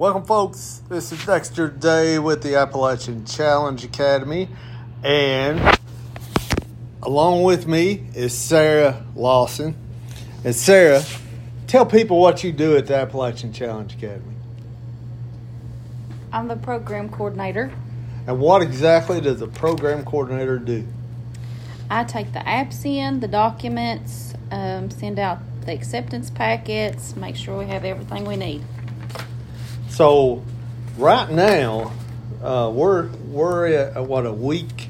Welcome, folks. This is Dexter Day with the Appalachian Challenge Academy, and along with me is Sarah Lawson. And Sarah, tell people what you do at the Appalachian Challenge Academy. I'm the program coordinator. And what exactly does a program coordinator do? I take the apps in, the documents, um, send out the acceptance packets, make sure we have everything we need. So, right now, uh, we're we're at, what a week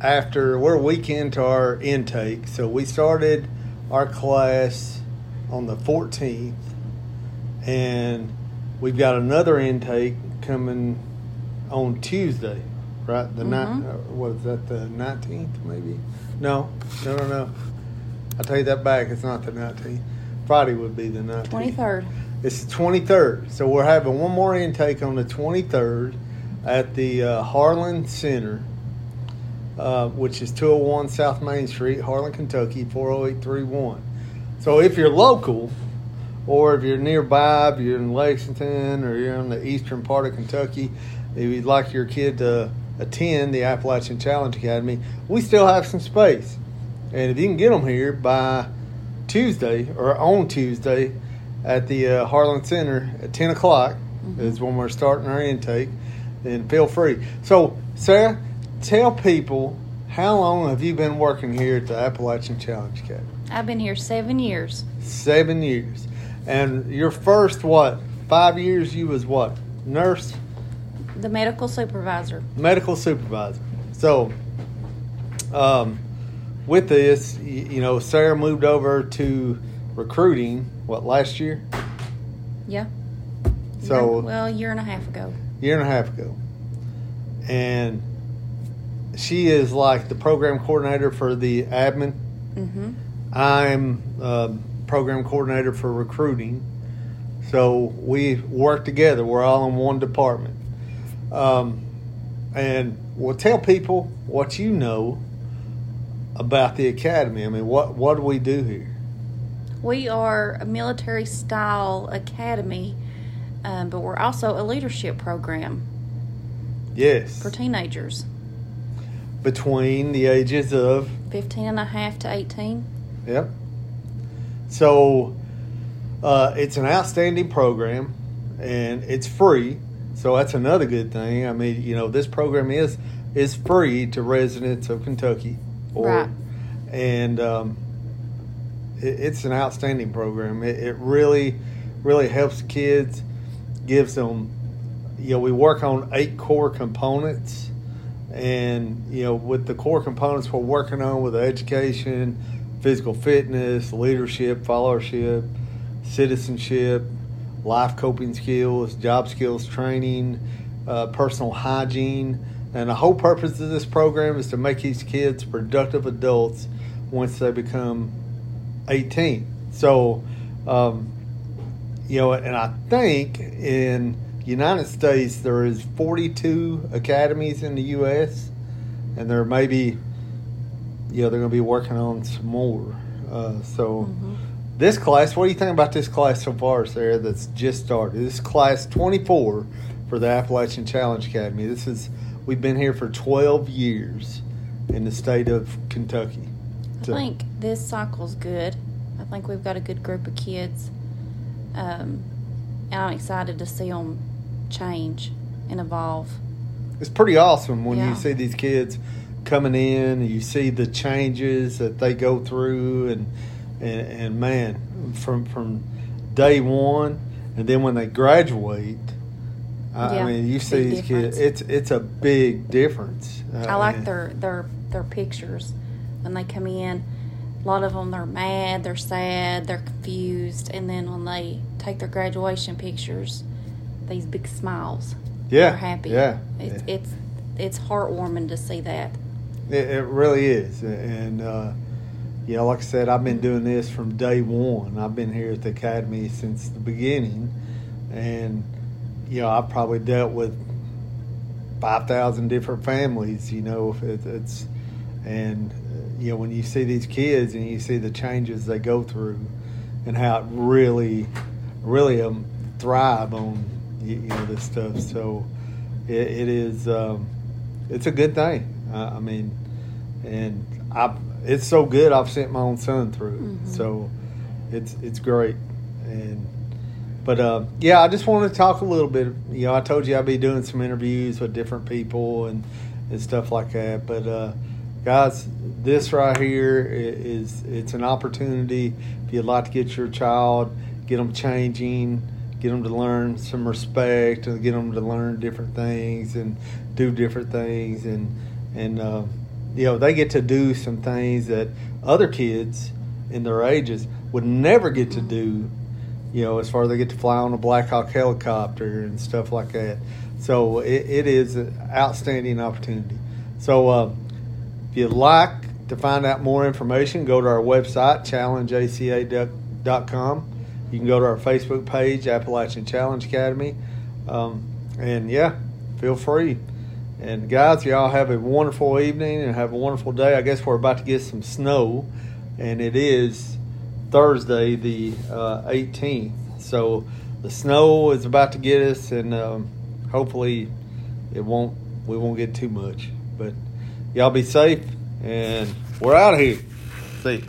after we're a week into our intake. So we started our class on the 14th, and we've got another intake coming on Tuesday, right? The Mhm. night uh, was that the 19th, maybe? No, no, no, no. I take that back. It's not the 19th. Friday would be the 19th. 23rd. It's the 23rd. So we're having one more intake on the 23rd at the uh, Harlan Center, uh, which is 201 South Main Street, Harlan, Kentucky, 40831. So if you're local, or if you're nearby, if you're in Lexington or you're in the eastern part of Kentucky, if you'd like your kid to attend the Appalachian Challenge Academy, we still have some space. And if you can get them here by Tuesday or on Tuesday at the uh, Harlan Center at 10 o'clock is when we're starting our intake, then feel free. So, Sarah, tell people how long have you been working here at the Appalachian Challenge Academy? I've been here seven years. Seven years. And your first, what, five years, you was what? Nurse? The medical supervisor. medical supervisor. So, um, with this, y- you know, Sarah moved over to recruiting. What last year? Yeah. So Year- well, a year and a half ago. year and a half ago, and she is like the program coordinator for the admin. Mm-hmm. I'm um, program coordinator for recruiting. So we work together. We're all in one department. Um, and we'll tell people what you know about the academy. I mean, what what do we do here? We are a military style academy, um, but we're also a leadership program Yes, for teenagers, between the ages of 15 and a half to 18. Yep. So uh, it's an outstanding program, and it's free. So that's another good thing. I mean, you know, this program is is free to residents of Kentucky, Right. And um, it, it's an outstanding program. It, it really, really helps kids. Gives them, you know, we work on eight core components, and you know, with the core components we're working on with education, physical fitness, leadership, followership, citizenship, life coping skills, job skills training, uh, personal hygiene. And the whole purpose of this program is to make these kids productive adults once they become 18. So, um, you know, and I think in United States there is 42 academies in the U.S. and there may be, you know, they're going to be working on some more. Uh, so, Mhm. this class, what do you think about this class so far, Sarah? That's just started. This is class 24 for the Appalachian Challenge Academy. This is we've been here for 12 years in the state of Kentucky. I think this cycle's good. I think we've got a good group of kids. Um, and I'm excited to see them change and evolve. It's pretty awesome when you see these kids coming in and you see the changes that they go through and and, and man from from day one and then when they graduate I, Yeah, I mean you see these difference. kids it's it's a big difference Uh, I like and- their their their pictures when they come in. A lot of them they're mad, they're sad, they're confused, and then when they take their graduation pictures, these big smiles. yeah They're happy. yeah It's it's it's heartwarming to see that. It, it really is, and uh, yeah, like I said, I've been doing this from day one. I've been here at the academy since the beginning, and you know, I've probably dealt with five thousand different families. You know, if it, it's and uh, you know when you see these kids and you see the changes they go through, and how it really, really um, thrive on you, you know this stuff. So it, it is um, it's a good thing. Uh, I mean, and I it's so good. I've sent my own son through. Mhm. so it's it's great. And but uh, yeah, I just wanted to talk a little bit. You know, I told you I'd be doing some interviews with different people and and stuff like that. But uh, guys, this right here is it's an opportunity. If you'd like to get your child, get them changing, get them to learn some respect, and get them to learn different things and do different things, and and uh, you know they get to do some things that other kids in their ages would never get to do you know, as far as they get to fly on a Black Hawk helicopter and stuff like that. So it, it is an outstanding opportunity. So uh, if you'd like to find out more information, go to our website, challengeaca.com. You can go to our Facebook page, Appalachian Challenge Academy. Um, and yeah, feel free. And guys, y'all have a wonderful evening and have a wonderful day. I guess we're about to get some snow, and it is Thursday, the uh, 18th. So the snow is about to get us, and um, hopefully it won't. We won't get too much. But y'all be safe, and we're out of here. See.